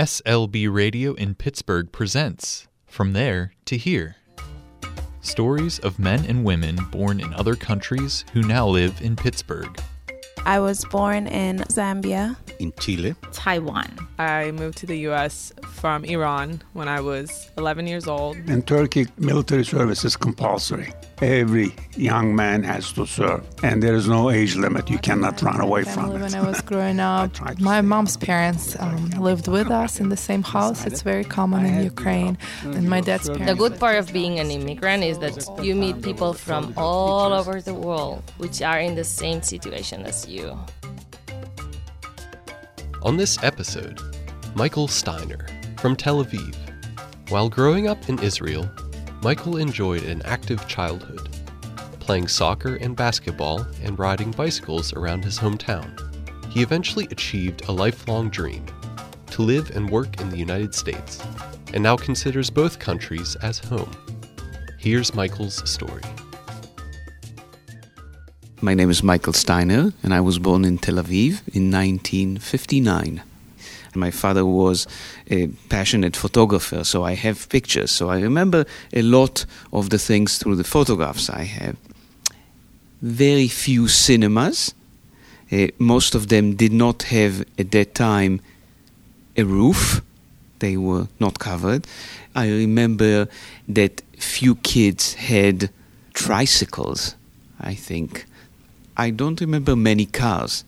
SLB Radio in Pittsburgh presents From There to Here. Stories of men and women born in other countries who now live in Pittsburgh. I was born in Zambia. in Chile. Taiwan. I moved to the US from Iran when I was 11 years old. In Turkey, military service is compulsory. Every young man has to serve, and there is no age limit. You cannot run away from it. when I was growing up. My mom's parents um, lived with us in the same house. It's very common in Ukraine. And my dad's parents. The good part of being an immigrant is that you meet people from all over the world which are in the same situation as you. On this episode, Michael Steiner from Tel Aviv. While growing up in Israel, Michael enjoyed an active childhood, playing soccer and basketball and riding bicycles around his hometown. He eventually achieved a lifelong dream to live and work in the United States, and now considers both countries as home. Here's Michael's story. My name is Michael Steiner, and I was born in Tel Aviv in 1959. My father was a passionate photographer, so I have pictures. So I remember a lot of the things through the photographs I have. Very few cinemas. Uh, most of them did not have at that time a roof. They were not covered. I remember that few kids had tricycles, I think. I don't remember many cars.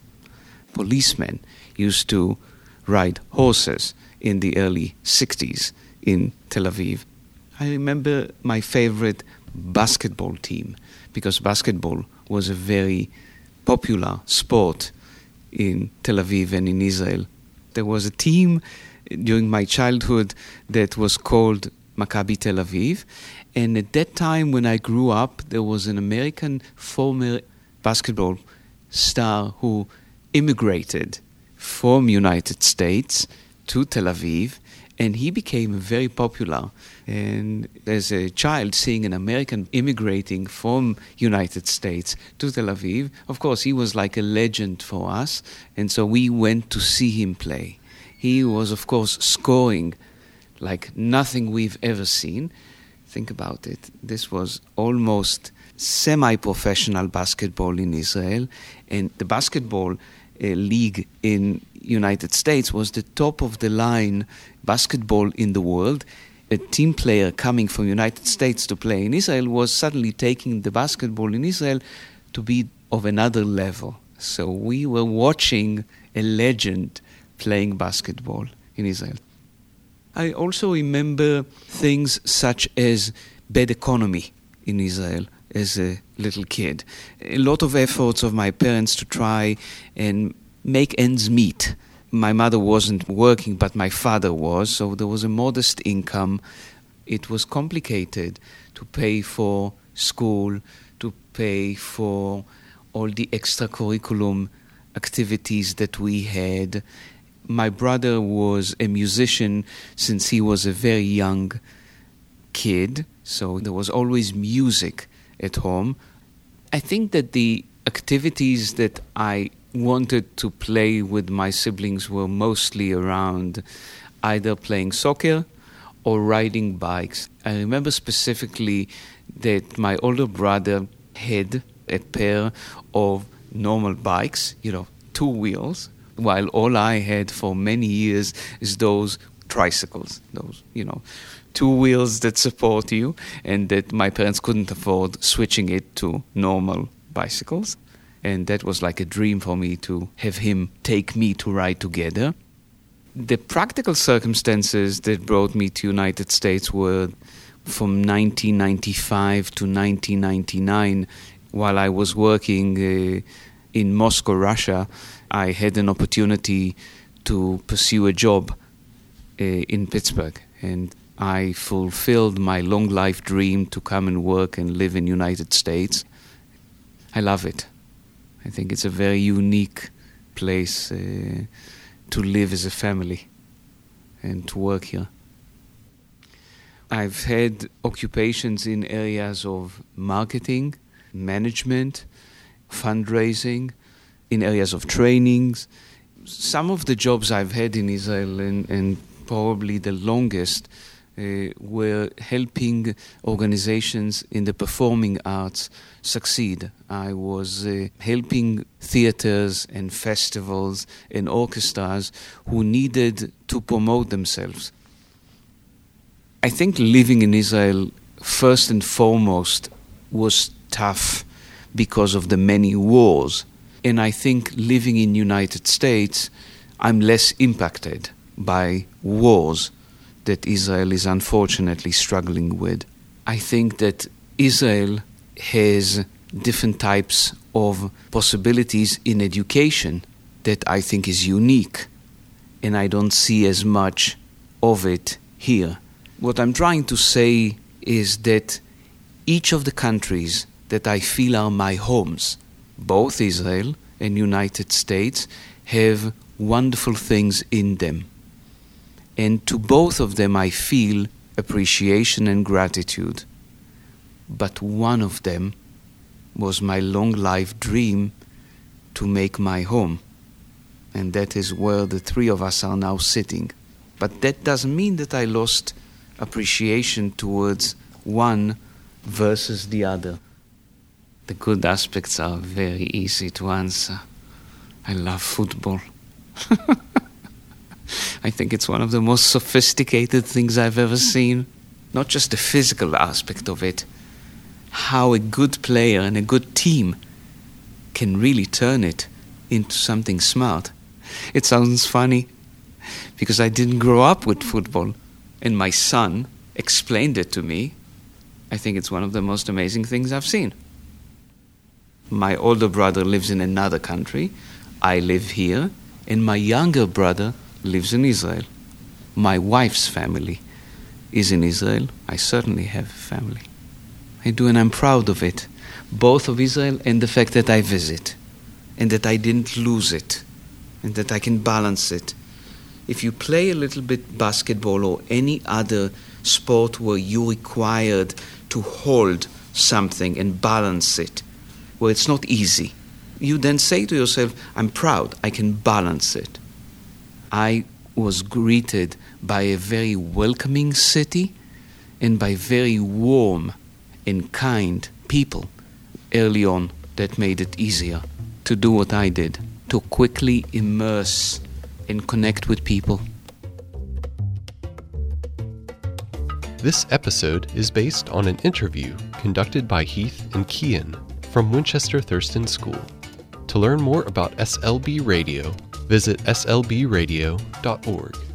Policemen used to ride horses in the early 60s in Tel Aviv. I remember my favorite basketball team because basketball was a very popular sport in Tel Aviv and in Israel. There was a team during my childhood that was called Maccabi Tel Aviv, and at that time when I grew up, there was an American former basketball star who immigrated from United States to Tel Aviv and he became very popular. And as a child seeing an american immigrating from united states to tel aviv. Of course he was like a legend for us and so we went to see him play. He was of course scoring like nothing we've ever seen. Think about it. This was almost semi-professional basketball in israel and the basketball Eh, league in United States was the top of the line basketball in the world. A team player coming from United States to play in Israel was suddenly taking the basketball in Israel to be of another level. So we were watching a legend playing basketball in Israel. I also remember things such as bad economy in Israel as a little kid. A lot of efforts of my parents to try and make ends meet. My mother wasn't working, but my father was, so there was a modest income. It was complicated to pay for school, to pay for all the extracurriculum activities that we had. My brother was a musician since he was a very young kid, so there was always music at home. I think that the activities that I wanted to play with my siblings were mostly around either playing soccer or riding bikes. I remember specifically that my older brother had a pair of normal bikes, you know, two wheels, while all I had for many years is those tricycles, those, you know, two wheels that support you, and that my parents couldn't afford switching it to normal bicycles. And that was like a dream for me to have him take me to ride together. The practical circumstances that brought me to United States were from 1995 to 1999 while I was working uh, in Moscow, Russia, I had an opportunity to pursue a job in Pittsburgh, and I fulfilled my long life dream to come and work and live in United States. I love it. I think it's a very unique place uh, to live as a family and to work here. I've had occupations in areas of marketing, management, fundraising, in areas of trainings. Some of the jobs I've had in Israel and, and probably the longest, uh, were helping organizations in the performing arts succeed. I was uh, helping theaters and festivals and orchestras who needed to promote themselves. I think living in Israel, first and foremost, was tough because of the many wars. And I think living in United States, I'm less impacted by wars that Israel is unfortunately struggling with. I think that Israel has different types of possibilities in education that I think is unique, and I don't see as much of it here. What I'm trying to say is that each of the countries that I feel are my homes, both Israel and United States, have wonderful things in them. And to both of them I feel appreciation and gratitude. But one of them was my long life dream to make my home. And that is where the three of us are now sitting. But that doesn't mean that I lost appreciation towards one versus the other. The good aspects are very easy to answer. I love football. I think it's one of the most sophisticated things I've ever hmm. seen. Not just the physical aspect of it, how a good player and a good team can really turn it into something smart. It sounds funny because I didn't grow up with hmm. football, and my son explained it to me. I think it's one of the most amazing things I've seen. My older brother lives in another country, I live here, and my younger brother lives in Israel. My wife's family is in Israel. I certainly have a family. I do, and I'm proud of it, both of Israel and the fact that I visit, and that I didn't lose it, and that I can balance it. If you play a little bit basketball or any other sport where you're required to hold something and balance it, where it's not easy, you then say to yourself, I'm proud, I can balance it. I was greeted by a very welcoming city and by very warm and kind people early on that made it easier to do what I did, to quickly immerse and connect with people. This episode is based on an interview conducted by Heath and Kian from Winchester Thurston School. To learn more about SLB Radio, visit slbradio.org.